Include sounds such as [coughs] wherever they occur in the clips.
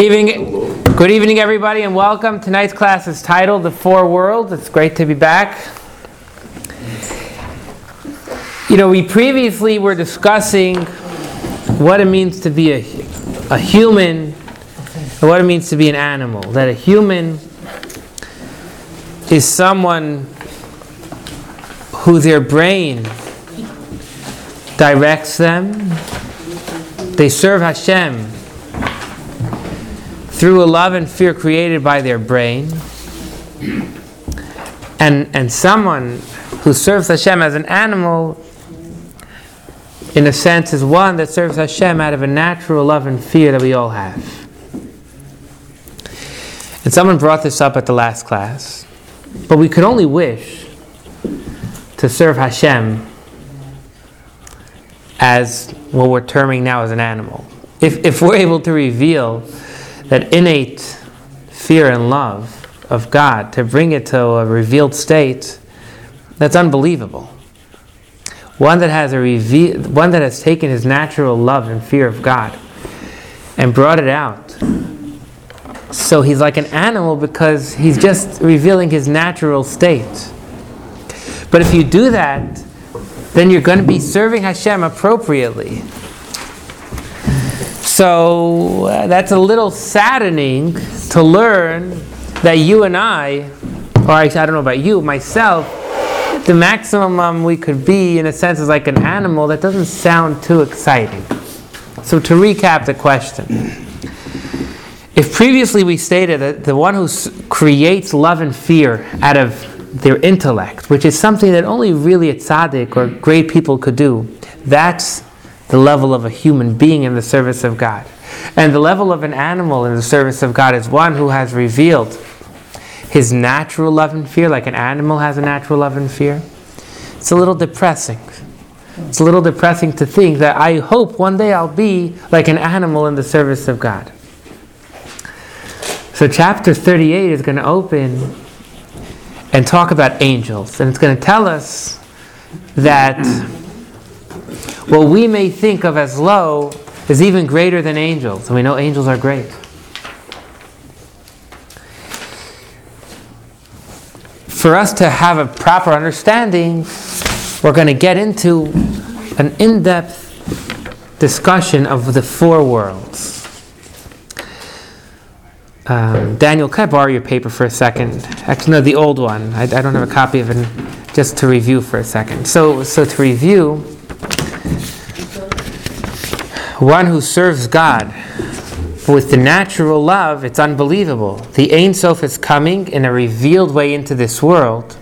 Evening, good evening, everybody, and welcome. Tonight's class is titled "The Four Worlds." It's great to be back. You know, we previously were discussing what it means to be a, a human and what it means to be an animal. That a human is someone who their brain directs them. They serve Hashem through a love and fear created by their brain. And, and someone who serves Hashem as an animal, in a sense, is one that serves Hashem out of a natural love and fear that we all have. And someone brought this up at the last class. But we could only wish to serve Hashem as what we're terming now as an animal. If, if we're able to reveal that innate fear and love of God, to bring it to a revealed state, that's unbelievable. One that has a reve- one that has taken his natural love and fear of God and brought it out. So he's like an animal because he's just revealing his natural state. But if you do that, then you're going to be serving Hashem appropriately. So uh, that's a little saddening to learn that you and I, or I, I don't know about you, myself, the maximum we could be, in a sense, is like an animal. That doesn't sound too exciting. So to recap the question. If previously we stated that the one who s- creates love and fear out of their intellect, which is something that only really a tzaddik or great people could do, that's the level of a human being in the service of God. And the level of an animal in the service of God is one who has revealed his natural love and fear, like an animal has a natural love and fear. It's a little depressing. It's a little depressing to think that I hope one day I'll be like an animal in the service of God. So, chapter 38 is going to open and talk about angels. And it's going to tell us that what we may think of as low is even greater than angels. And we know angels are great. For us to have a proper understanding, we're going to get into an in depth discussion of the four worlds. Um, Daniel, can I borrow your paper for a second? Actually, no, the old one. I, I don't have a copy of it. Just to review for a second. So, so to review, one who serves God with the natural love, it's unbelievable. The Ein Sof is coming in a revealed way into this world,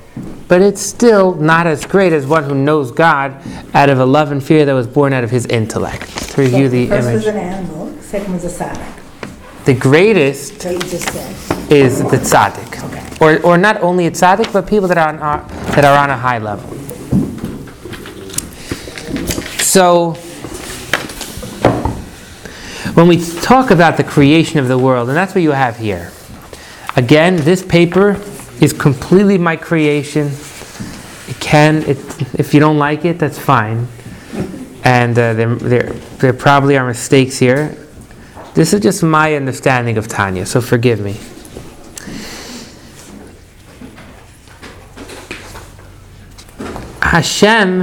but it's still not as great as one who knows God out of a love and fear that was born out of his intellect. To review the First was image. an animal, second was a tzaddik. The greatest So you just said. is the tzaddik. Okay. Or, or not only a tzaddik, but people that are, on, are, that are on a high level. So, when we talk about the creation of the world, and that's what you have here. Again, this paper is completely my creation. It can, it, if you don't like it, that's fine. And uh, there, there, there probably are mistakes here. This is just my understanding of Tanya, so forgive me. Hashem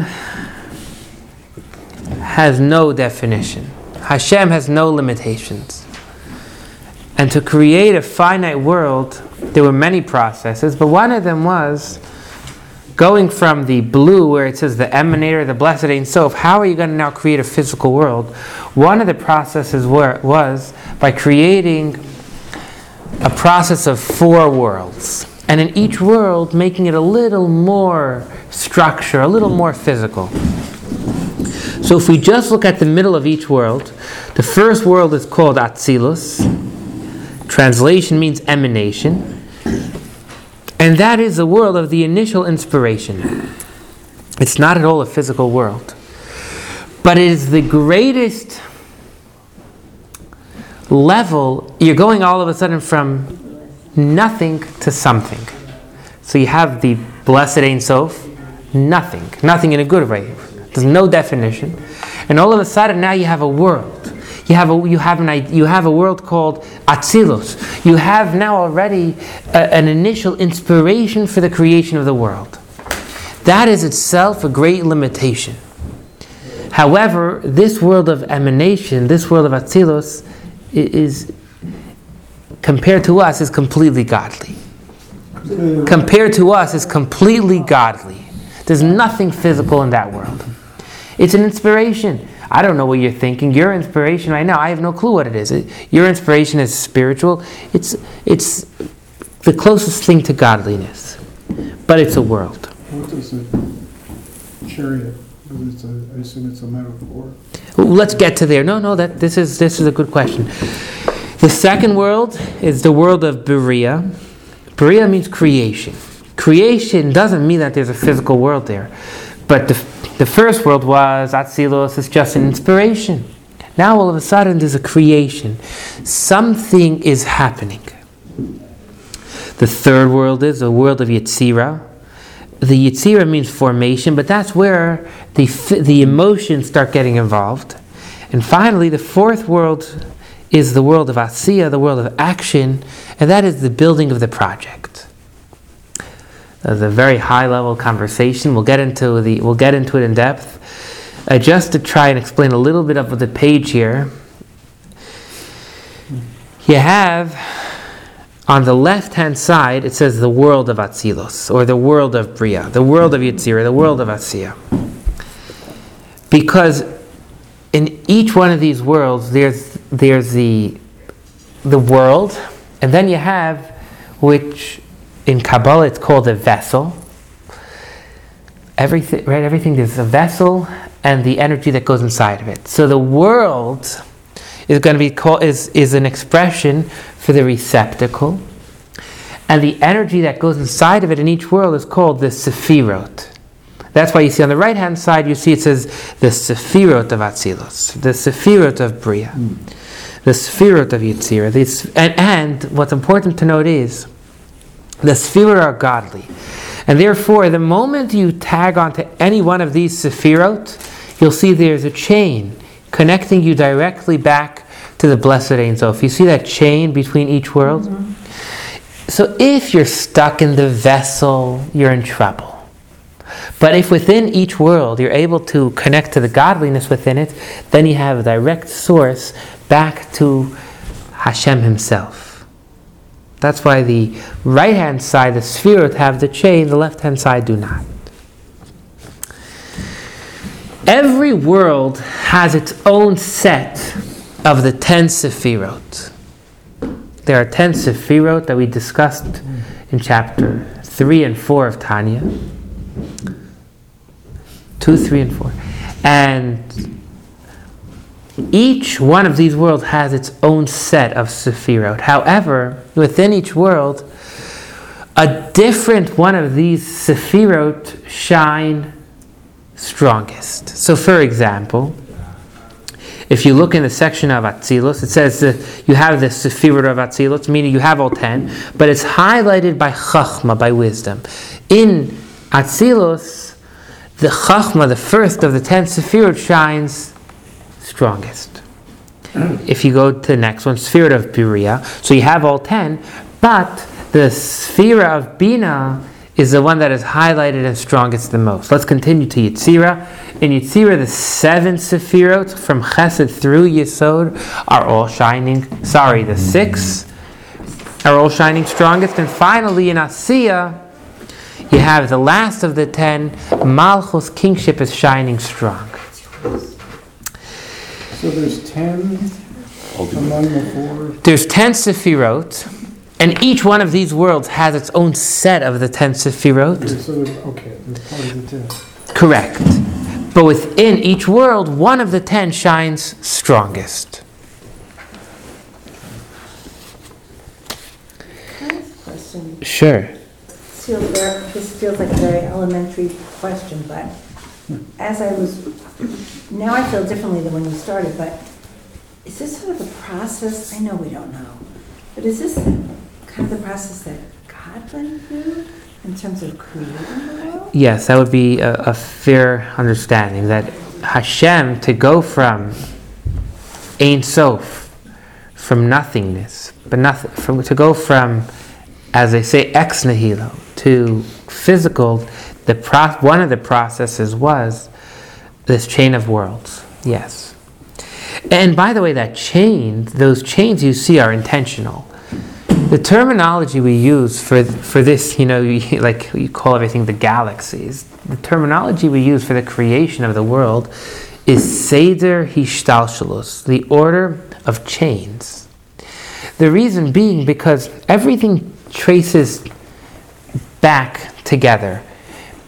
has no definition. Hashem has no limitations. And to create a finite world, there were many processes, but one of them was going from the blue, where it says the emanator, the blessed Ein Sof, how are you going to now create a physical world? One of the processes were, was by creating a process of four worlds. And in each world, making it a little more structure, a little more physical. So if we just look at the middle of each world, the first world is called Atzilus. Translation means emanation. And that is the world of the initial inspiration. It's not at all a physical world. But it is the greatest level. You're going all of a sudden from nothing to something. So you have the blessed Ein Sof, nothing, nothing in a good way. There's no definition. And all of a sudden now you have a world. You have a you have an you have a world called Atzilus. You have now already a- an initial inspiration for the creation of the world. That is itself a great limitation. However, this world of emanation, this world of Atzilus, is compared to us is completely godly. Compared to us is completely godly. There's nothing physical in that world. It's an inspiration. I don't know what you're thinking. Your inspiration right now, I have no clue what it is. It- your inspiration is spiritual. It's it's the closest thing to godliness, but it's a world. What is a chariot? It's a, I assume it's a metaphor. Let's get to there. No, no, that this is this is a good question. The second world is the world of Berea. Berea means creation. Creation doesn't mean that there's a physical world there, but the, the first world was Atzilos. It's just an inspiration. Now all of a sudden there's a creation. Something is happening. The third world is a world of Yetzirah. The Yetzirah means formation, but that's where the, the emotions start getting involved. And finally, the fourth world is the world of Asiya, the world of action, and that is the building of the project. That's a very high level conversation. We'll get into the we'll get into it in depth. Uh, just to try and explain a little bit of the page here, you have on the left hand side, it says the world of Atzilos, or the world of Bria, the world of Yitzira, the world of Asiya. Because in each one of these worlds, there's, there's the, the world, and then you have, which in Kabbalah it's called a vessel. Everything, right? Everything, there's a vessel and the energy that goes inside of it. So the world is going to be called, is, is an expression for the receptacle. And the energy that goes inside of it in each world is called the Sephirot. That's why you see on the right hand side, you see it says the Sephirot of Atzilos, the Sephirot of Bria, hmm. the Sephirot of Yitzira. This, and, and what's important to note is the Sephirot are godly. And therefore, the moment you tag onto any one of these Sephirot, you'll see there's a chain connecting you directly back to the blessed Ein Sof. You see that chain between each world? Mm-hmm. So if you're stuck in the vessel, you're in trouble. But if within each world you're able to connect to the godliness within it, then you have a direct source back to Hashem Himself. That's why the right hand side, the spherot, have the chain, the left hand side do not. Every world has its own set of the ten sephirot. There are ten sephirot that we discussed in chapter 3 and 4 of Tanya. 2, 3, and 4. And each one of these worlds has its own set of sephirot. However, within each world, a different one of these sephirot shine strongest. So, for example, if you look in the section of Atzilus, it says that you have the Sephirot of Atzilus, meaning you have all ten, but it's highlighted by Chachma, by wisdom. In Atzilus, the Chachma, the first of the ten Sephirot, shines strongest. If you go to the next one, Sephirot of Berea, so you have all ten, but the Sephira of Bina is the one that is highlighted and strongest the most. Let's continue to Yitzira. In Yitzira, the seven Sephirot from Chesed through Yesod are all shining. Sorry, the six are all shining strongest. And finally, in Asiya, you have the last of the ten, Malchus, kingship, is shining strong. So there's ten among the four. There's ten Sephirot, and each one of these worlds has its own set of the ten Sephirot. So there's, okay, there's part of the ten. Correct. But within each world, one of the ten shines strongest. Can I ask a question? Sure. This feels very- This feels like a very elementary question, but as I was, now I feel differently than when you started, but is this sort of a process, I know we don't know, but is this kind of the process that God went through in terms of creating the world? Yes, that would be a, a fair understanding that Hashem to go from Ein Sof, from nothingness, but nothing, from, to go from, as they say, ex nihilo to physical, the pro, one of the processes was this chain of worlds. Yes. And by the way, that chain, those chains you see are intentional. The terminology we use for, for this, you know, [laughs] like you call everything the galaxies, the terminology we use for the creation of the world is Seder Hishtalshalus, the order of chains. The reason being because everything traces back together.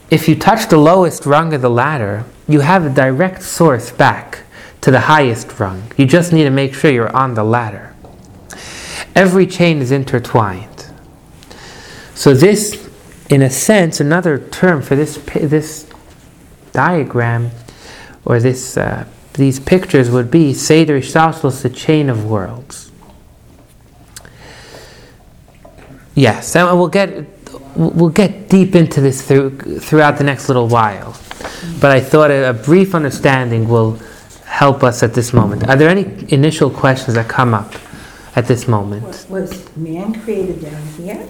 If you touch the lowest rung of the ladder, you have a direct source back to the highest rung. You just need to make sure you're on the ladder. Every chain is intertwined. So this, in a sense, another term for this this diagram or this uh, these pictures would be Seder Ishtalshalos, the chain of worlds. Yes, and we'll get we'll get deep into this through, throughout the next little while. But I thought a, a brief understanding will help us at this moment. Are there any initial questions that come up at this moment? Was man created down here?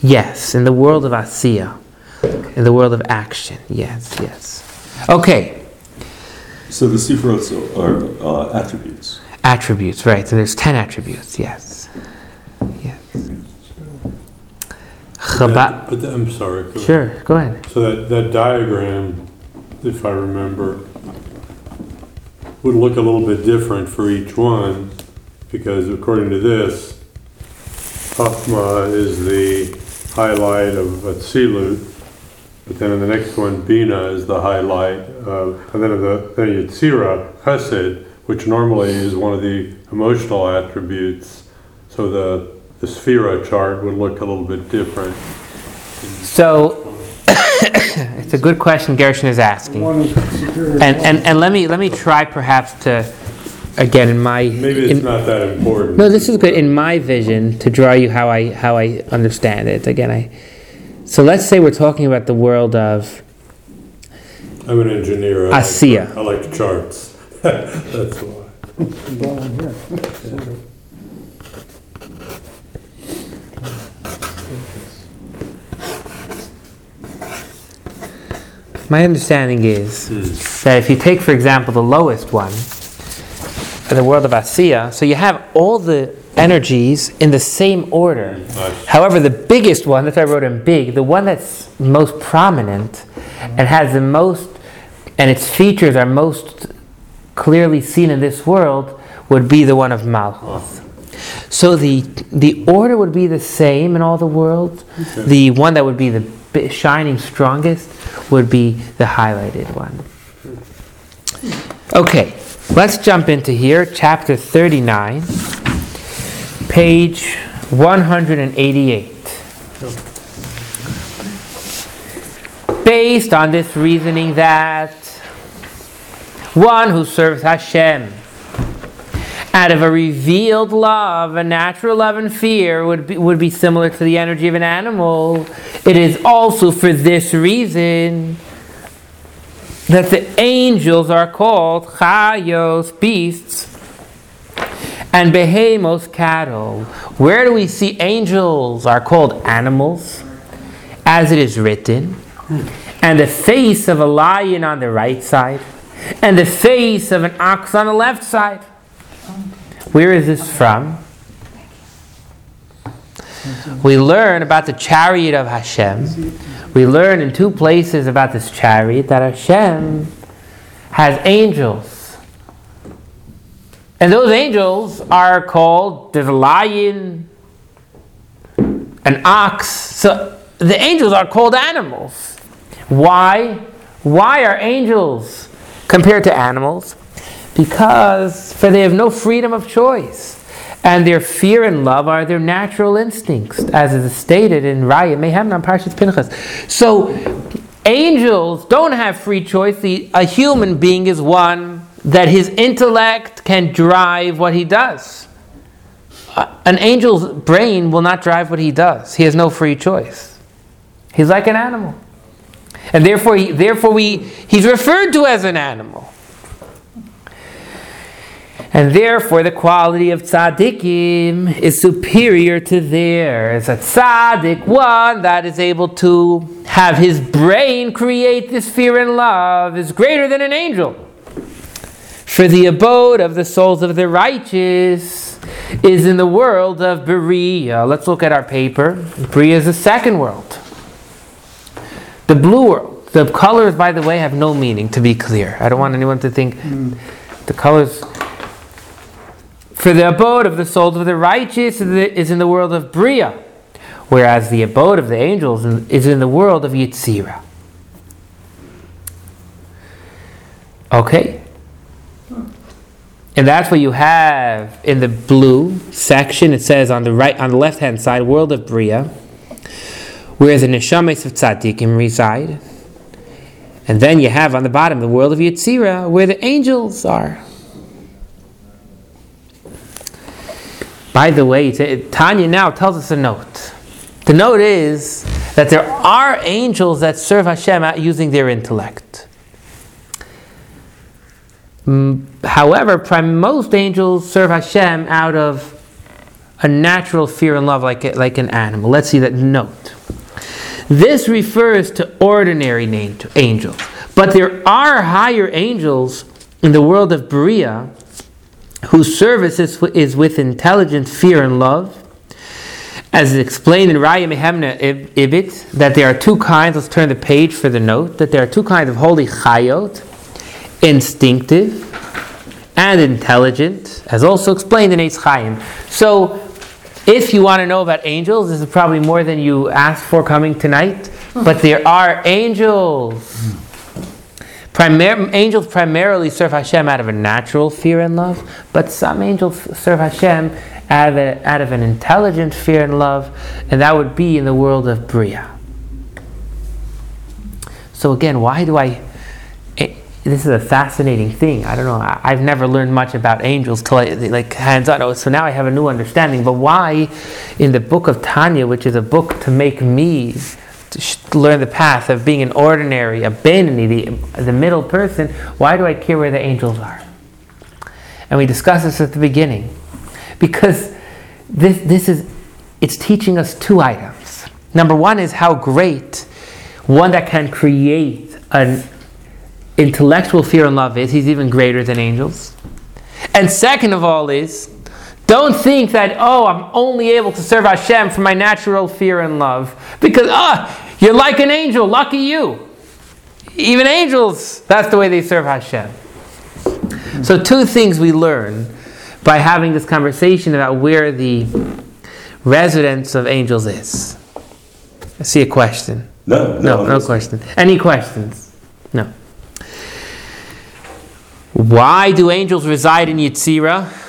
Yes, in the world of Asiya, in the world of action. Yes, yes. Okay, So the Sifrots are uh, attributes. attributes, right. So there's 10 attributes, yes. Yes. Chabad. But, the- I'm sorry. go- Sure, go ahead. So that, that diagram, if I remember, would look a little bit different for each one, because according to this, Chachma is the highlight of Atzilut, but then in the next one, Bina is the highlight of, and then the, then Yetzira, Chesed, which normally is one of the emotional attributes. So the, the Sphera chart would look a little bit different. So, [coughs] it's a good question Gershon is asking. One is superior. And, and, and let me let me try perhaps to again in my Maybe in- it's not that important. no this is good in my vision to draw you how I how I understand it again I so let's say we're talking about the world of I'm an engineer. I like- Asiya. I like charts. [laughs] That's why. Down here. My understanding is that if you take for example the lowest one in the world of Asiya so you have all the energies in the same order Nice. However, the biggest one, that's why I wrote in big, the one that's most prominent and has the most, and its features are most clearly seen in this world, would be the one of Malchus. So the the order would be the same in all the worlds. The one that would be the shining strongest would be the highlighted one. Okay, let's jump into here, chapter 39, page 188. Based on this reasoning that one who serves Hashem out of a revealed love, a natural love and fear would be, would be similar to the energy of an animal. It is also for this reason that the angels are called chayos, beasts, and behemos, cattle. Where do we see angels are called animals? As it is written, and the face of a lion on the right side, and the face of an ox on the left side. Where is this from? We learn about the chariot of Hashem. We learn in two places about this chariot that Hashem has angels. And those angels are called, there's a lion, an ox. So the angels are called animals. Why? Why are angels compared to animals? Because for they have no freedom of choice. And their fear and love are their natural instincts, as is stated in Raya Mehamna Parshas Pinchas. So angels don't have free choice. The, a human being is one that his intellect can drive what he does. An angel's brain will not drive what he does. He has no free choice. He's like an animal. And therefore, he, therefore we, he's referred to as an animal. And therefore, the quality of tzaddikim is superior to theirs. A tzaddik, one that is able to have his brain create this fear and love, is greater than an angel. For the abode of the souls of the righteous is in the world of Berea. Let's look at our paper. Berea is the second world. The blue world. The colors, by the way, have no meaning, to be clear. I don't want anyone to think hmm. the colors. For the abode of the souls of the righteous is in the world of Bria, whereas the abode of the angels is in the world of Yitzira. Okay? And that's what you have in the blue section. It says on the right, on the left hand side, world of Bria, where the neshames of tzaddikim reside. And then you have on the bottom the world of Yitzira, where the angels are. By the way, Tanya now tells us a note. The note is that there are angels that serve Hashem using their intellect. Mm, however, most angels serve Hashem out of a natural fear and love, like, like an animal. Let's see that note. This refers to ordinary angels, but there are higher angels in the world of Berea whose service is, is with intelligent fear and love. As is explained in Raya Mehemna Ibit, that there are two kinds, let's turn the page for the note, that there are two kinds of holy chayot, instinctive and intelligent, as also explained in Eitz Chaim. So, if you want to know about angels, this is probably more than you asked for coming tonight, but there are angels. Primar- angels primarily serve Hashem out of a natural fear and love, but some angels serve Hashem out of, a, out of an intelligent fear and love, and that would be in the world of Bria. So again, why do I? It, this is a fascinating thing. I don't know. I, have never learned much about angels till I, like hands on. So now I have a new understanding. But why, in the book of Tanya, which is a book to make me learn the path of being an ordinary, a Beinoni, the, the middle person, why do I care where the angels are? And we discussed this at the beginning. Because this, this is, it's teaching us two items. Number one is how great one that can create an intellectual fear and love is. He's even greater than angels. And second of all is, don't think that, oh, I'm only able to serve Hashem for my natural fear and love. Because, ah, you're like an angel, lucky you. Even angels, that's the way they serve Hashem. So, two things we learn by having this conversation about where the residence of angels is. I see a question. No, No, no question. Any questions? No. Why do angels reside in Yitzira?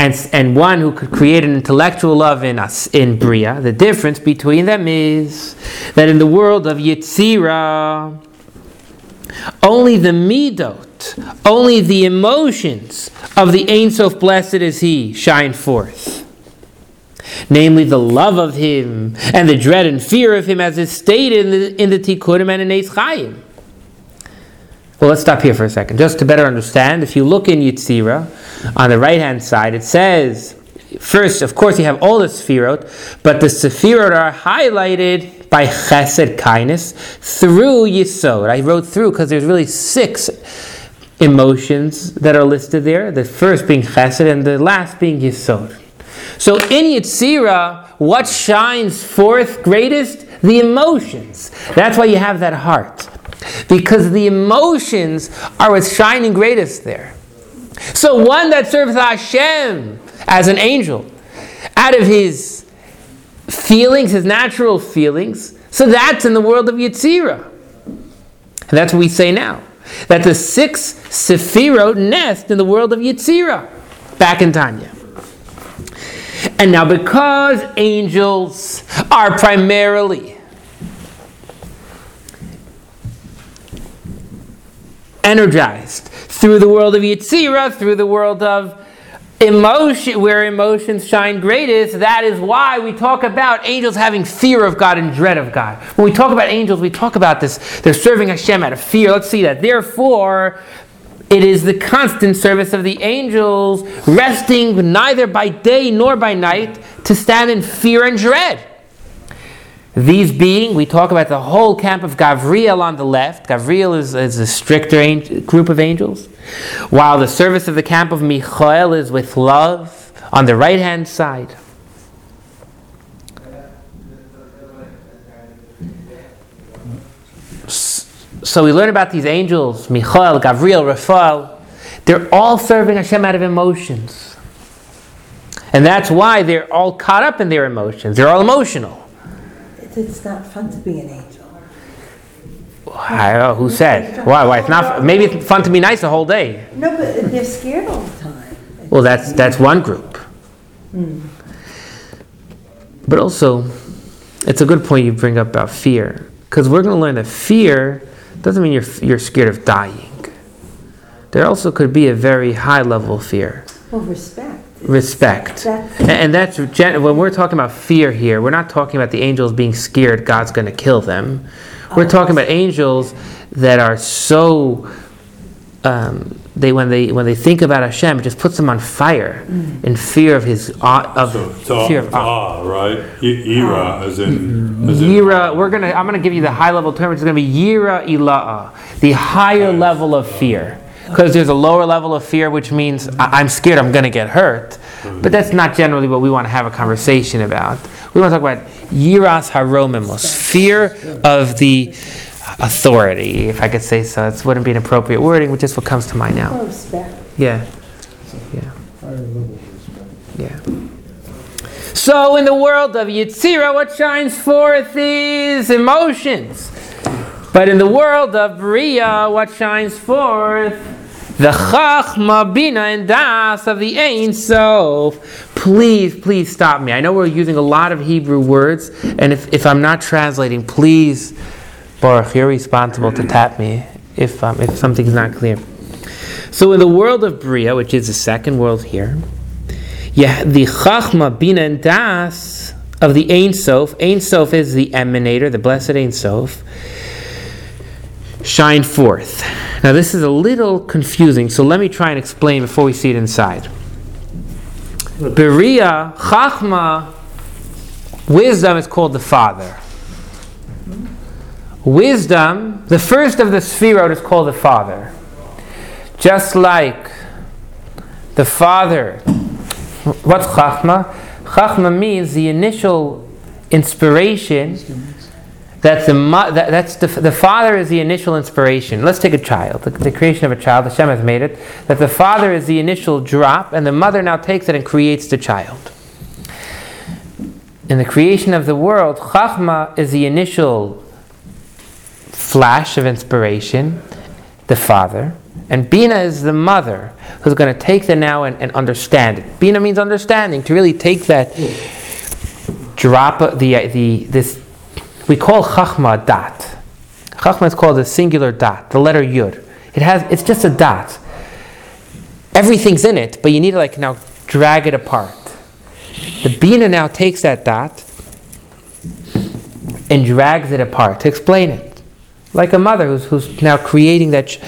And, and one who could create an intellectual love in us in Bria. The difference between them is that in the world of Yitzira, only the midot, only the emotions of the Ein Sof blessed is He shine forth. Namely, the love of Him and the dread and fear of Him, as is stated in the, in the Tikkunim and in Eitz Chaim. Well, let's stop here for a second, just to better understand. If you look in Yitzira, on the right hand side, it says, first, of course, you have all the Sefirot, but the Sefirot are highlighted by Chesed, kindness, through Yisod. I wrote through because there's really six emotions that are listed there, the first being Chesed and the last being Yisod. So in Yitzira, what shines forth greatest? The emotions. That's why you have that heart because the emotions are what's shining greatest there. So one that serves Hashem as an angel, out of his feelings, his natural feelings, so that's in the world of Yitzira. And that's what we say now. That the six Sefirot nest in the world of Yitzira, back in Tanya. And now, because angels are primarily energized through the world of Yitzira, through the world of emotion, where emotions shine greatest. That is why we talk about angels having fear of God and dread of God. When we talk about angels, we talk about this. They're serving Hashem out of fear. Let's see that. Therefore, It is the constant service of the angels, resting neither by day nor by night, to stand in fear and dread. These being, we talk about the whole camp of Gavriel on the left. Gavriel is, is a stricter angel, group of angels, while the service of the camp of Michael is with love on the right hand side. So we learn about these angels, Michael, Gavriel, Raphael. They're all serving Hashem out of emotions. And that's why they're all caught up in their emotions. They're all emotional. It's- not fun to be an angel. I who said? Why? Why? It's not. Maybe it's fun to be nice the whole day. No, but they're scared all the time. Well, that's that's one group. Hmm. But also, it's a good point you bring up about fear, because we're going to learn that fear doesn't mean you're you're scared of dying. There also could be a very high level of fear, Well, respect. Respect, That's- and, and that's gen- when we're talking about fear here. We're not talking about the angels being scared God's going to kill them. We're Oh, talking about angels that are so um, they when they when they think about Hashem, it just puts them on fire in fear of his awe, of So it's awe, fear of awe. awe, right? Y- Ira, as in, as in. Yira, we're gonna. I'm gonna give you the high level term. It's gonna be yira ila'a, the higher level of fear. Because there's a lower level of fear, which means I- I'm scared I'm gonna get hurt. Mm-hmm. But that's not generally what we want to have a conversation about. We want to talk about yiras haromimos, fear of the authority, if I could say so. It wouldn't be an appropriate wording, which is what comes to mind now. Respect. Yeah, yeah. Higher level of respect. Yeah. So, in the world of Yitzira, what shines forth is emotions. But in the world of Bria, what shines forth? The Chachma, Bina, and Das of the Ein Sof. Please, please stop me. I know we're using a lot of Hebrew words, and if, if I'm not translating, please, Baruch, you're responsible to tap me if, um, if something's not clear. So, in the world of Bria, which is the second world here, yeah, the Chachma, Bina, and Das of the Ein Sof. Ein Sof is the emanator, the blessed Ein Sof. Shine forth. Now, this is a little confusing, so let me try and explain before we see it inside. Beria, Chachma, wisdom is called the Father. Wisdom, the first of the Sphirot is called the Father. Just like the Father What's Chachma? Chachma means the initial inspiration. That the that, that's the, the father is the initial inspiration. Let's take a child, the, the creation of a child. Hashem has made it. That the father is the initial drop, and the mother now takes it and creates the child. In the creation of the world, Chachma is the initial flash of inspiration, the father, and Bina is the mother who's going to take the now and, and understand it. Bina means understanding, to really take that drop, the, the, this, we call Chachma a dot. Chachma is called a singular dot, the letter Yud. It has, it's just a dot. Everything's in it, but you need to like now drag it apart. The Bina now takes that dot and drags it apart to explain it. Like a mother who's, who's now creating that, ch-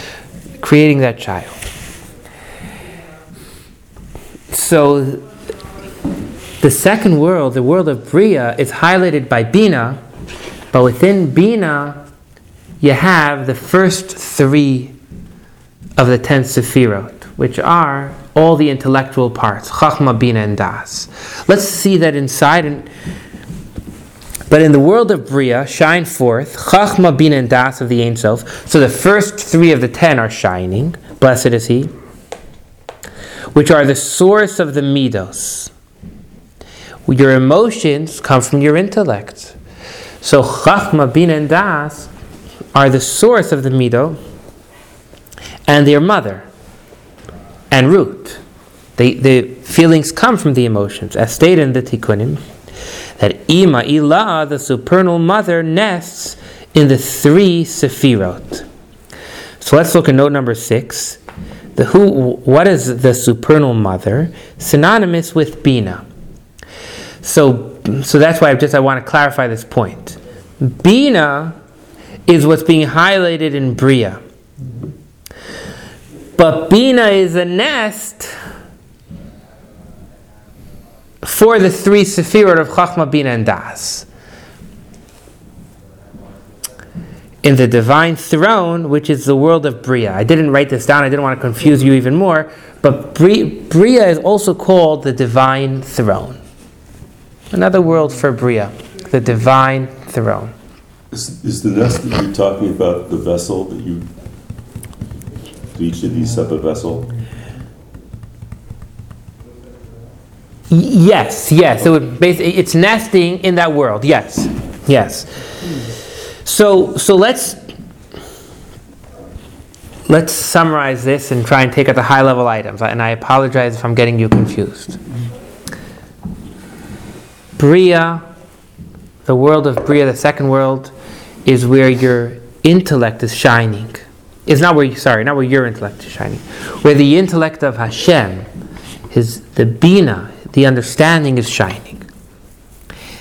creating that child. So, the second world, the world of Bria, is highlighted by Bina, but within Bina, you have the first three of the ten Sefirot, which are all the intellectual parts Chachma, Bina, and Das. Let's see that inside. And, but in the world of Bria, shine forth Chachma, Bina, and Das of the Ein Sof. So the first three of the ten are shining. Blessed is He which are the source of the midos. Your emotions come from your intellect. So Chachma, Bina, and Das are the source of the mido and their mother and root. They, the feelings come from the emotions, as stated in the Tikkunim, that Ima Ilah, the supernal mother, nests in the three Sefirot. So let's look at note number six. The who, what is the supernal mother? Synonymous with Bina. So, so that's why I just I want to clarify this point. Bina is what's being highlighted in Bria. But Bina is a nest for the three Sephirot of Chachma, Bina, and Das. In the divine throne, which is the world of Bria. I didn't write this down, I didn't want to confuse you even more, but Bri- Bria is also called the divine throne. Another world for Bria, the divine throne. Is, is the nest that you're talking about the vessel that you, each of these separate vessel? Yes, yes. So it basically, it's nesting in that world. Yes, yes. So, so let's let's summarize this and try and take out the high level items. And I apologize if I'm getting you confused. Bria, the world of Bria, the second world, is where your intellect is shining. It's not where you sorry, not where your intellect is shining. Where the intellect of Hashem, his the bina, the understanding is shining.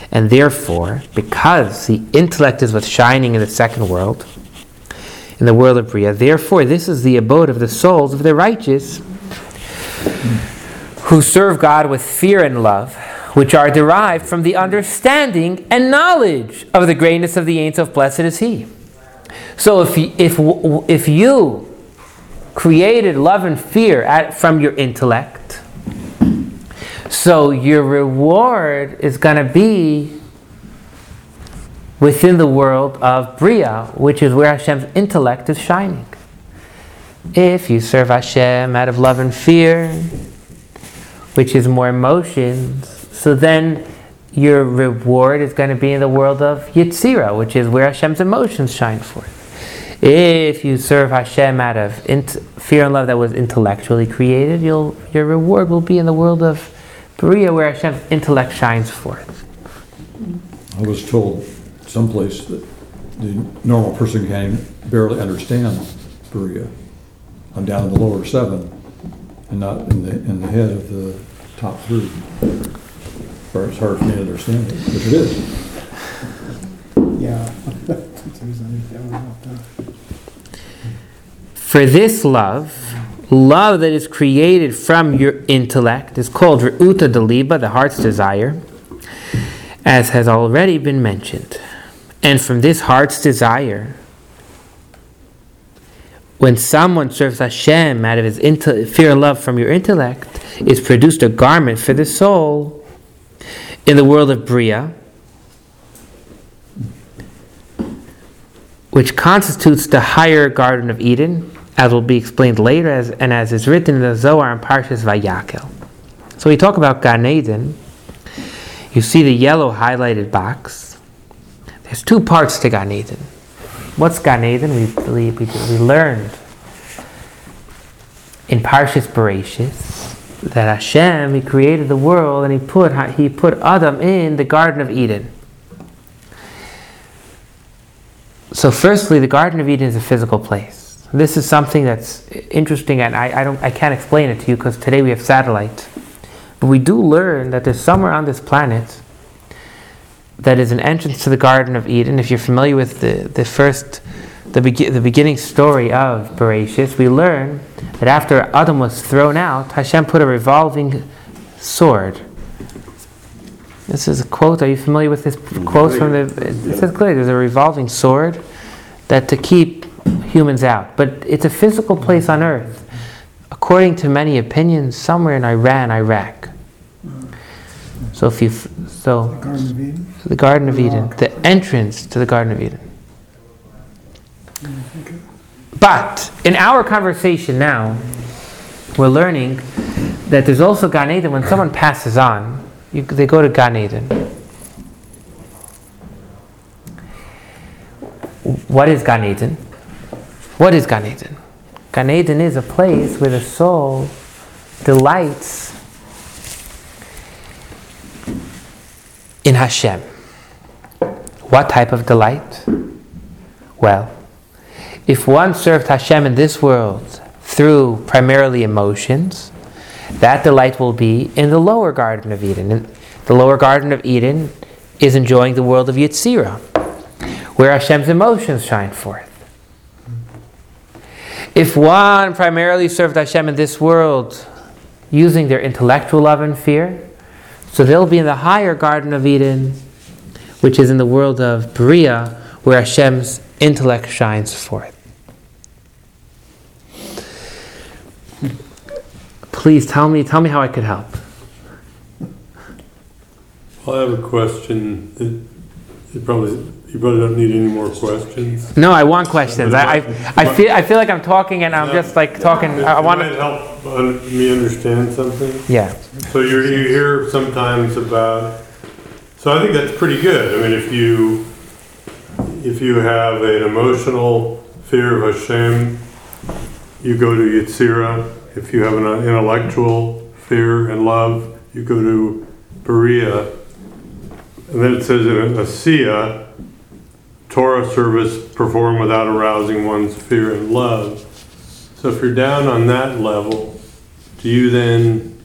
And therefore, because the intellect is what's shining in the second world, in the world of Bria, therefore this is the abode of the souls of the righteous who serve God with fear and love, which are derived from the understanding and knowledge of the greatness of the of Blessed is He. So if you, if, if you created love and fear at, from your intellect, so your reward is going to be within the world of Bria, which is where Hashem's intellect is shining. If you serve Hashem out of love and fear, which is more emotions, so then your reward is going to be in the world of Yitzira, which is where Hashem's emotions shine forth. If you serve Hashem out of int- fear and love that was intellectually created, your reward will be in the world of Bria, where Hashem's intellect shines forth. I was told someplace that the normal person can't barely understand Berea. I'm down in the lower seven and not in the, in the head of the top three. Or it's hard for me to understand it, which it is. Yeah. [laughs] For this love, love that is created from your intellect, is called Re'uta Deliba, the heart's desire, as has already been mentioned. And from this heart's desire, when someone serves Hashem out of his fear and love from your intellect, is produced a garment for the soul in the world of Bria, which constitutes the higher Garden of Eden, as will be explained later, as, and as is written in the Zohar and Parshas Vayakel. So we talk about Gan Eden. You see the yellow highlighted box. There's two parts to Gan Eden. What's Gan Eden? We, we, we, we learned in Parshas Bereshis that Hashem, He created the world and He put, he put Adam in the Garden of Eden. So, firstly, the Garden of Eden is a physical place. This is something that's interesting, and I, I don't, I can't explain it to you because today we have satellites, But we do learn that there's somewhere on this planet that is an entrance to the Garden of Eden. If you're familiar with the, the first, the, be- the beginning story of Bereshit, we learn that after Adam was thrown out, Hashem put a revolving sword. This is a quote. Are you familiar with this quote from the? It says clearly there's a revolving sword that to keep humans out, but it's a physical place on earth, according to many opinions, somewhere in Iran, Iraq. So if you, so Garden of Eden? the Garden of Eden, the entrance to the Garden of Eden. But in our conversation now, we're learning that there's also Gan Eden. When someone passes on, you, they go to Gan Eden. What is Gan Eden? What is Gan Eden? Gan Eden is a place where the soul delights in Hashem. What type of delight? Well, if one served Hashem in this world through primarily emotions, that delight will be in the lower Garden of Eden. And the lower Garden of Eden is enjoying the world of Yetzirah, where Hashem's emotions shine forth. If one primarily served Hashem in this world using their intellectual love and fear, so they'll be in the higher Garden of Eden, which is in the world of Bria, where Hashem's intellect shines forth. Please tell me, tell me how I could help. I have a question. It- You probably, you probably don't need any more questions. No, I want questions. I, I, I feel, I feel like I'm talking and I'm just like talking. I, I want to. help uh, me understand something. Yeah. So you're, you hear sometimes about, so I think that's pretty good. I mean, if you, if you have an emotional fear of Hashem, you go to Yetzirah. If you have an uh, intellectual fear and love, you go to Bria. And then it says in Asiya, Torah service performed without arousing one's fear and love. So if you're down on that level, do you then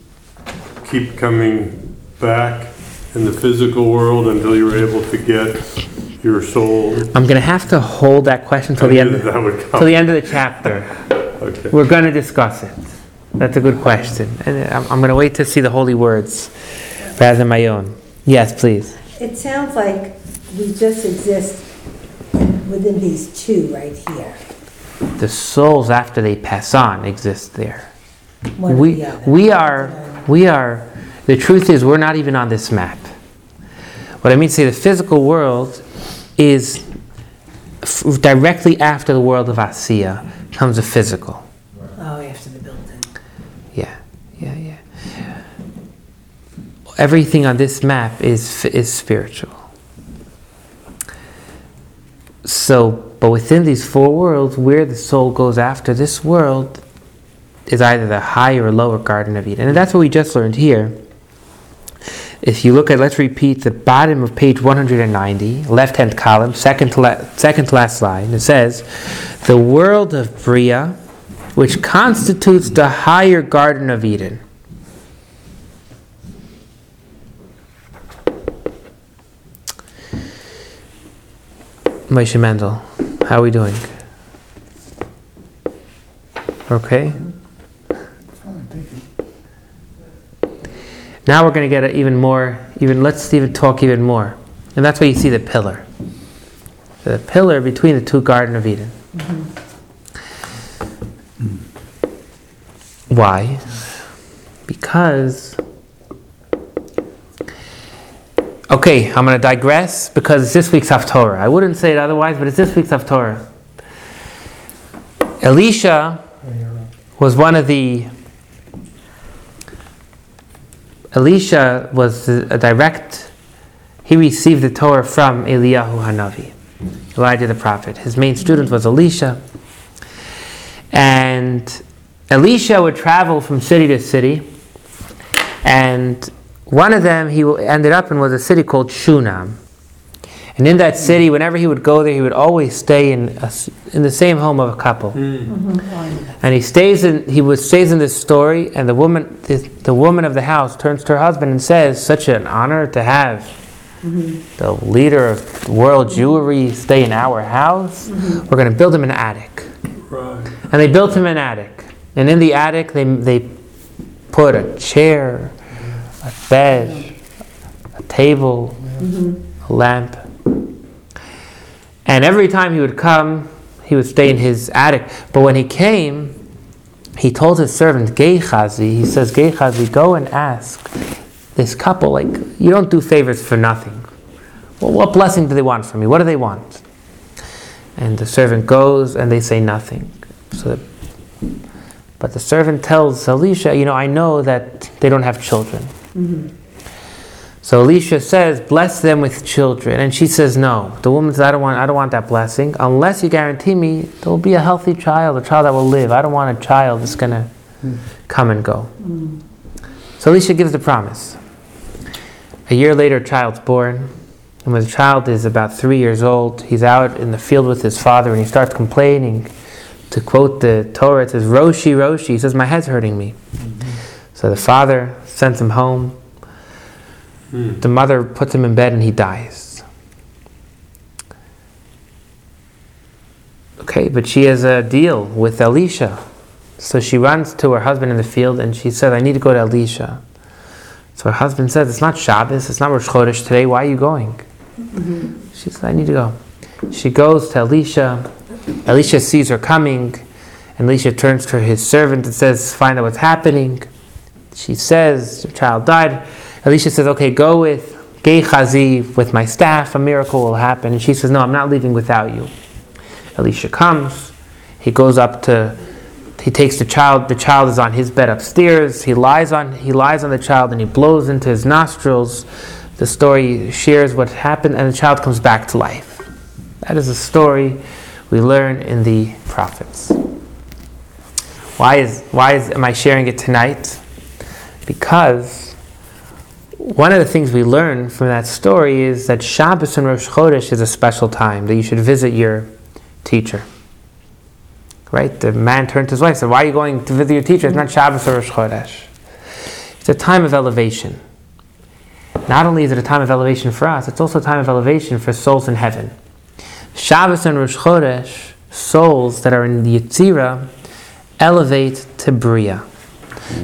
keep coming back in the physical world until you're able to get your soul? I'm gonna have to hold that question till the end. Till the end of the chapter. [laughs] Okay. We're going to discuss it. That's a good question. And I'm, I'm going to wait to see the holy words rather than my own. Yes, please. It sounds like we just exist within these two right here, The souls after they pass on exist there. one We, the we are, we are, the truth is, we're not even on this map. What I mean to say, the physical world is f- directly after the world of Asiya comes the physical. Oh, after the building. Yeah, yeah, yeah. Everything on this map is is spiritual. So, but within these four worlds, where the soul goes after this world is either the higher or lower Garden of Eden, and that's what we just learned here. If you look at, let's repeat the bottom of page 190, left-hand column, second to, la- second to last line. It says, "The world of Bria." which constitutes the higher Garden of Eden. Moshe Mendel, how are we doing? Okay. Fine, thank you. Now we're going to get even more, even let's even talk even more. And that's why you see the pillar. The pillar between the two Garden of Eden. Mm-hmm. Why? Because. Okay, I'm going to digress because it's this week's Haftorah. I wouldn't say it otherwise, but it's this week's Haftorah. Elisha was one of the. Elisha was a direct. He received the Torah from Eliyahu Hanavi, Elijah the prophet. His main student was Elisha. And Elisha would travel from city to city, and one of them he ended up in was a city called Shunam. And in that city, whenever he would go there, he would always stay in, a s in the same home of a couple. Mm. Mm-hmm. And he stays in he was stays in this story, and the woman the, the woman of the house turns to her husband and says, "Such an honor to have mm-hmm. the leader of world Jewry stay in our house. Mm-hmm. We're going to build him an attic." Right. And they built him an attic. And in the attic, they, they put a chair, a bed, a table, mm-hmm. a lamp. And every time he would come, he would stay in his attic. But when he came, he told his servant, Gehazi, he says, Gehazi, go and ask this couple, like, you don't do favors for nothing. Well, what blessing do they want from me? What do they want? And the servant goes and they say nothing. So, but the servant tells Elisha, you know, I know that they don't have children. So Elisha says, bless them with children. And she says, no. The woman says, I don't want, I don't want that blessing unless you guarantee me there will be a healthy child, a child that will live. I don't want a child that's going to come and go. So Elisha gives the promise. A year later, a child's born. And when the child is about three years old, he's out in the field with his father and he starts complaining. To quote the Torah, it says, Roshi, Roshi. He says, My head's hurting me. So the father sends him home. Hmm. The mother puts him in bed and he dies. Okay, Okay, but she has a deal with Elisha. So she runs to her husband in the field and she says, I need to go to Elisha. So her husband says, It's not Shabbos, it's not Rosh Chodesh today, why are you going? Mm-hmm. She says, I need to go. She goes to Elisha. Elisha sees her coming. And Elisha turns to his servant and says, Find out what's happening. She says, The child died. Elisha says, Okay, go with Gehazi with my staff, a miracle will happen. And she says, No, I'm not leaving without you. Elisha comes. He goes up to he takes the child the child is on his bed upstairs he lies on he lies on the child and he blows into his nostrils the story shares what happened and the child comes back to life that is a story we learn in the prophets why is why is am i sharing it tonight because one of the things we learn from that story is that Shabbos and Rosh Chodesh is a special time that you should visit your teacher. Right? The man turned to his wife and said, Why are you going to visit your teacher? It's not Shabbos or Rosh Chodesh. It's a time of elevation. Not only is it a time of elevation for us, it's also a time of elevation for souls in heaven. Shabbos and Rosh Chodesh, souls that are in the Yitzira, elevate to Bria.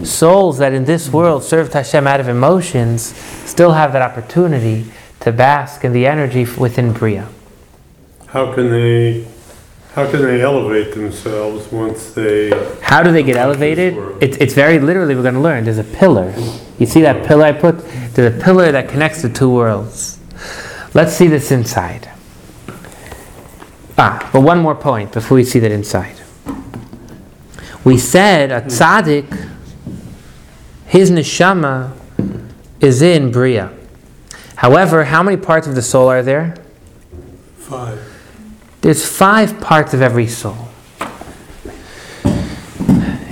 Souls that in this world served Hashem out of emotions still have that opportunity to bask in the energy within Bria. How can they, how can they elevate themselves once they, How do they get elevated? It's, it's very literally, we're going to learn. There's a pillar. You see that pillar I put? There's a pillar that connects the two worlds. Let's see this inside. Ah, but one more point before we see that inside. We said a tzaddik, his neshama is in Bria. However, how many parts of the soul are there? five, There's five parts of every soul.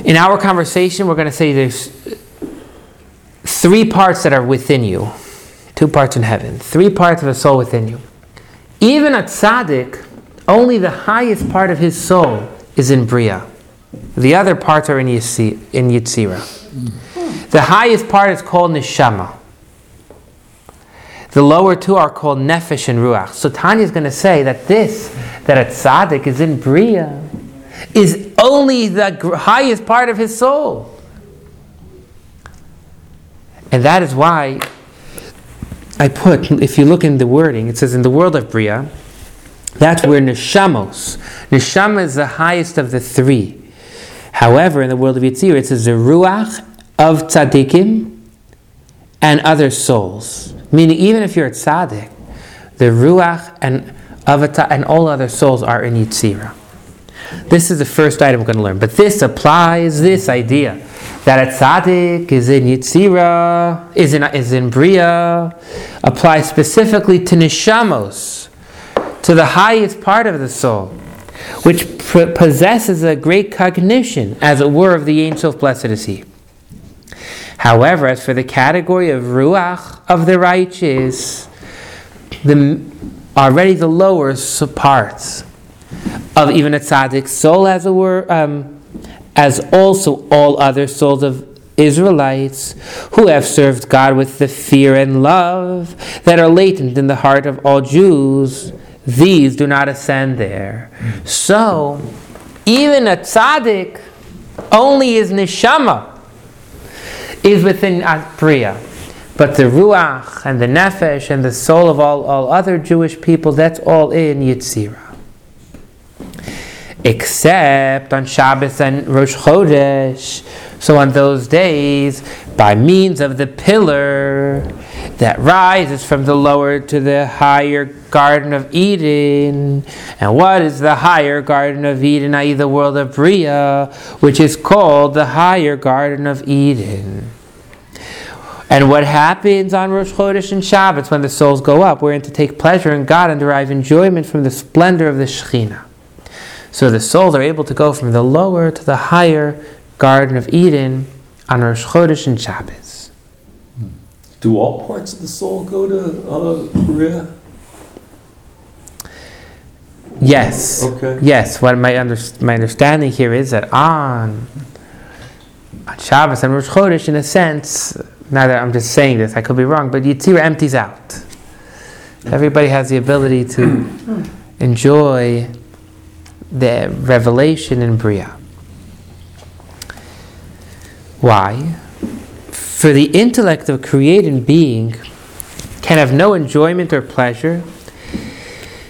In our conversation, we're going to say there's three parts that are within you, two parts in heaven, three parts of the soul within you. Even a tzaddik, only the highest part of his soul is in Bria. The other parts are in, Yitzi, in Yitzira. The highest part is called Neshama. The lower two are called Nefesh and Ruach. So Tanya is going to say that this, that a tzaddik is in Bria, is only the highest part of his soul. And that is why I put, if you look in the wording, it says in the world of Bria, that's where Neshamos. Neshama is the highest of the three. However, in the world of Yitzir, it says the Ruach of Tzaddikim and other souls. Meaning, even if you're a tzaddik, the ruach and avata and all other souls are in Yitzira. This is the first item we're going to learn. But this applies this idea that a tzaddik is in Yitzira, is in, is in Bria, applies specifically to neshamos, to the highest part of the soul, which possesses a great cognition, as it were, of the Ein Sof, blessed is He. However, as for the category of ruach of the righteous, the already the lower parts of even a tzaddik's soul, as it were, um, as also all other souls of Israelites who have served God with the fear and love that are latent in the heart of all Jews, these do not ascend there. So, even a tzaddik only is neshama is within Bria. But the Ruach and the Nefesh and the soul of all, all other Jewish people, that's all in Yitzira. Except on Shabbos and Rosh Chodesh. So on those days, by means of the pillar that rises from the lower to the higher Garden of Eden. And what is the higher Garden of Eden, i.e., the world of Bria, which is called the higher Garden of Eden? And what happens on Rosh Chodesh and Shabbos when the souls go up? We're in to take pleasure in God and derive enjoyment from the splendor of the Shekhinah. So the souls are able to go from the lower to the higher Garden of Eden on Rosh Chodesh and Shabbos. Do all parts of the soul go to uh, Bria? Yes. Okay. Yes. What my under, my understanding here is that on, on Shabbos and Rosh Chodesh, in a sense, now that I'm just saying this, I could be wrong, but Yitzira empties out. Everybody has the ability to [coughs] enjoy the revelation in Bria. Why? For the intellect of created being can have no enjoyment or pleasure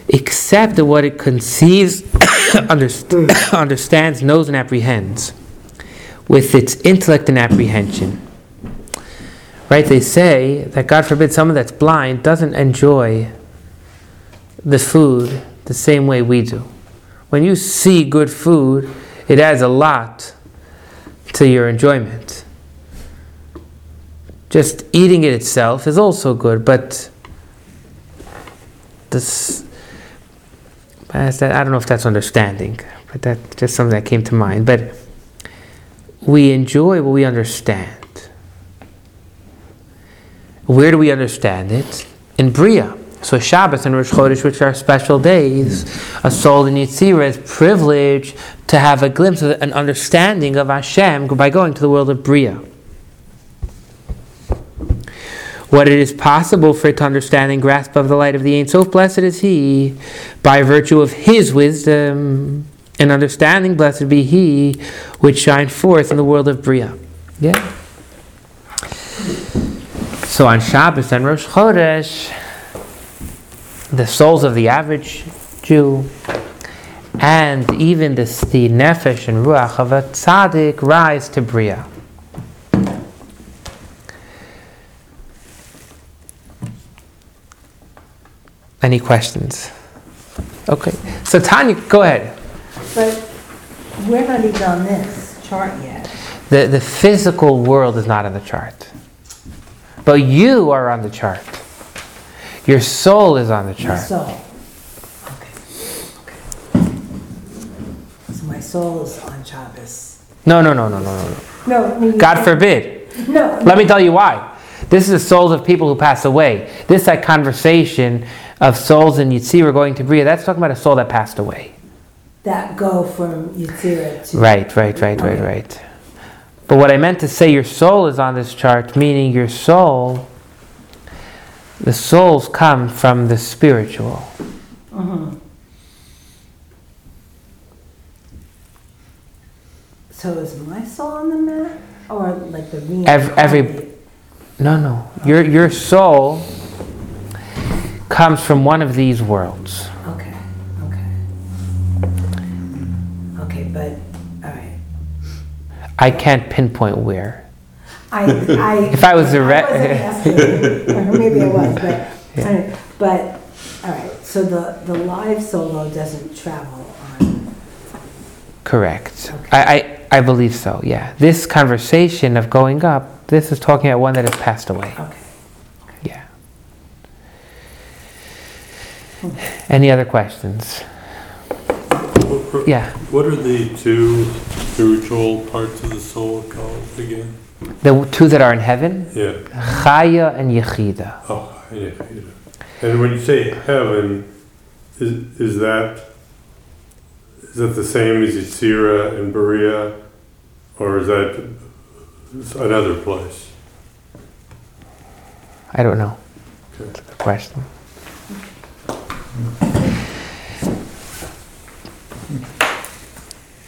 except what it conceives, [coughs] underst- [coughs] understands, knows, and apprehends with its intellect and apprehension. Right? They say that God forbid someone that's blind doesn't enjoy the food the same way we do. When you see good food, it adds a lot to your enjoyment. Just eating it itself is also good, but this I don't know if that's understanding, but that's just something that came to mind. But we enjoy what we understand. Where do we understand it? In Bria. So Shabbos and Rosh Chodesh, which are special days, a soul in Yitzira is privileged to have a glimpse of an understanding of Hashem by going to the world of Bria. What it is possible for it to understand and grasp of the light of the Ein Sof, blessed is he, by virtue of his wisdom and understanding, blessed be he, which shine forth in the world of Bria. Yeah. So on Shabbos and Rosh Chodesh, the souls of the average Jew and even the, the nefesh and ruach of a tzaddik rise to Bria. Any questions? Okay. So Tanya, go ahead. But we're not even on this chart yet. The, the physical world is not on the chart. But you are on the chart. Your soul is on the My chart. soul. Okay. Okay. So my soul is on Shabbos. No, no, no, no, no, no. no. No, I mean, God forbid. No. Let me tell you why. This is the souls of people who pass away. This that conversation of souls in Yitzhira going to Bria. That's talking about a soul that passed away. That go from Yitzira to. Right, right, right, right, right. But what I meant to say, your soul is on this chart, meaning your soul, the souls come from the spiritual. Mhm. So is my soul on the map? Or like the Ev- every- reincarnated? No, no. Your, your soul comes from one of these worlds. Okay, okay. Okay, but, all right. I can't pinpoint where. I, I. [laughs] If I was a re- wasn't [laughs] asking, or maybe I was, but, [laughs] but, all right, so the, the live solo doesn't travel on, Correct. Okay. I, I, I believe so, yeah. This conversation of going up, this is talking about one that has passed away. okay. Yeah. Any other questions? Yeah. What are the two spiritual parts of the soul called again? The two that are in heaven, Yeah. Chaya and Yechida. Oh, yeah. And when you say heaven, is, is that, is that the same as Yitzhira and Bria? Or is that another place? I don't know. Okay. That's a good question.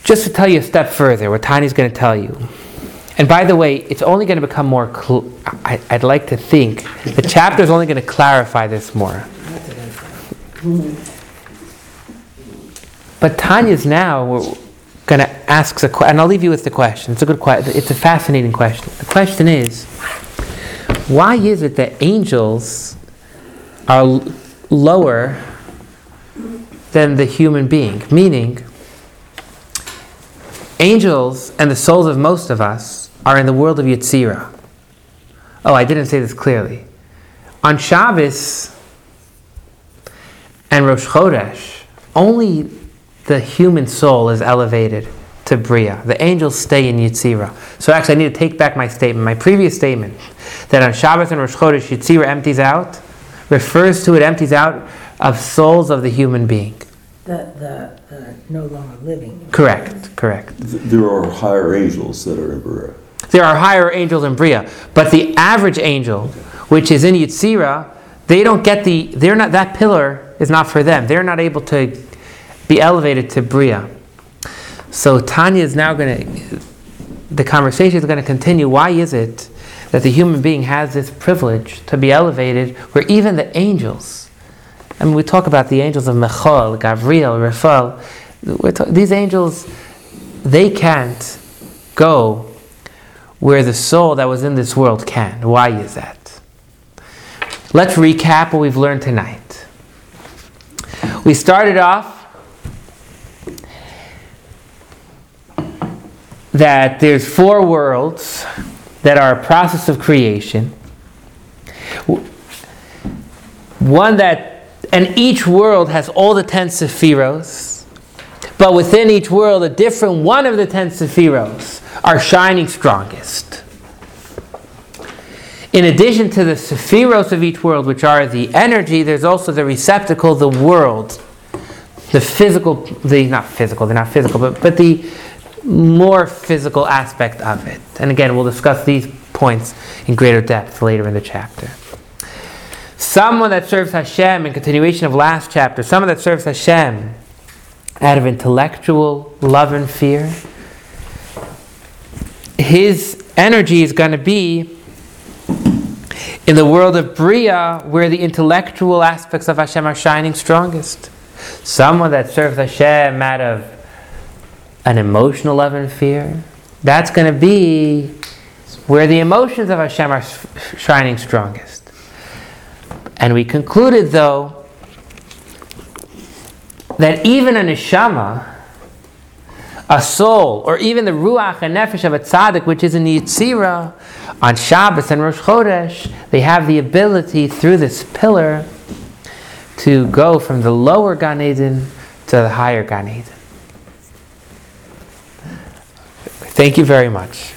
Just to tell you a step further, what Tanya's going to tell you. And by the way, it's only going to become more. Cl- I, I'd like to think the chapter is only going to clarify this more. But Tanya's now going to ask a question, and I'll leave you with the question. It's a good question. It's a fascinating question. The question is, why is it that angels are l- lower than the human being? Meaning, angels and the souls of most of us are in the world of Yetzirah. Oh, I didn't say this clearly. On Shabbos and Rosh Chodesh, only the human soul is elevated to Bria. The angels stay in Yetzirah. So actually, I need to take back my statement. My previous statement that on Shabbos and Rosh Chodesh, Yetzirah empties out refers to it empties out of souls of the human being. The, the, the no longer living. Correct, correct. There are higher angels that are in Bria. There are higher angels in Bria, but the average angel, which is in Yitzira, they don't get the. They're not. That pillar is not for them. They're not able to be elevated to Bria. So Tanya is now going to, the conversation is going to continue. Why is it that the human being has this privilege to be elevated where even the angels, I mean, we talk about the angels of Mechol, Gabriel, Raphael, these angels, they can't go where the soul that was in this world can. Why is that? Let's recap what we've learned tonight. We started off that there's four worlds that are a process of creation. One that, and each world has all the ten sephiros, but within each world, a different one of the ten sephiros are shining strongest. In addition to the sephiros of each world, which are the energy, there's also the receptacle, the world, the physical, the not physical, they're not physical, but, but the more physical aspect of it. And again, we'll discuss these points in greater depth later in the chapter. Someone that serves Hashem, in continuation of last chapter, someone that serves Hashem out of intellectual love and fear, his energy is going to be in the world of Bria, where the intellectual aspects of Hashem are shining strongest. Someone that serves Hashem out of an emotional love and fear, that's going to be where the emotions of Hashem are shining strongest. And we concluded, though, that even a neshama, a soul, or even the ruach and nefesh of a tzaddik, which is in the Yitzira, on Shabbos and Rosh Chodesh, they have the ability through this pillar to go from the lower Gan Eden to the higher Gan Eden. Thank you very much.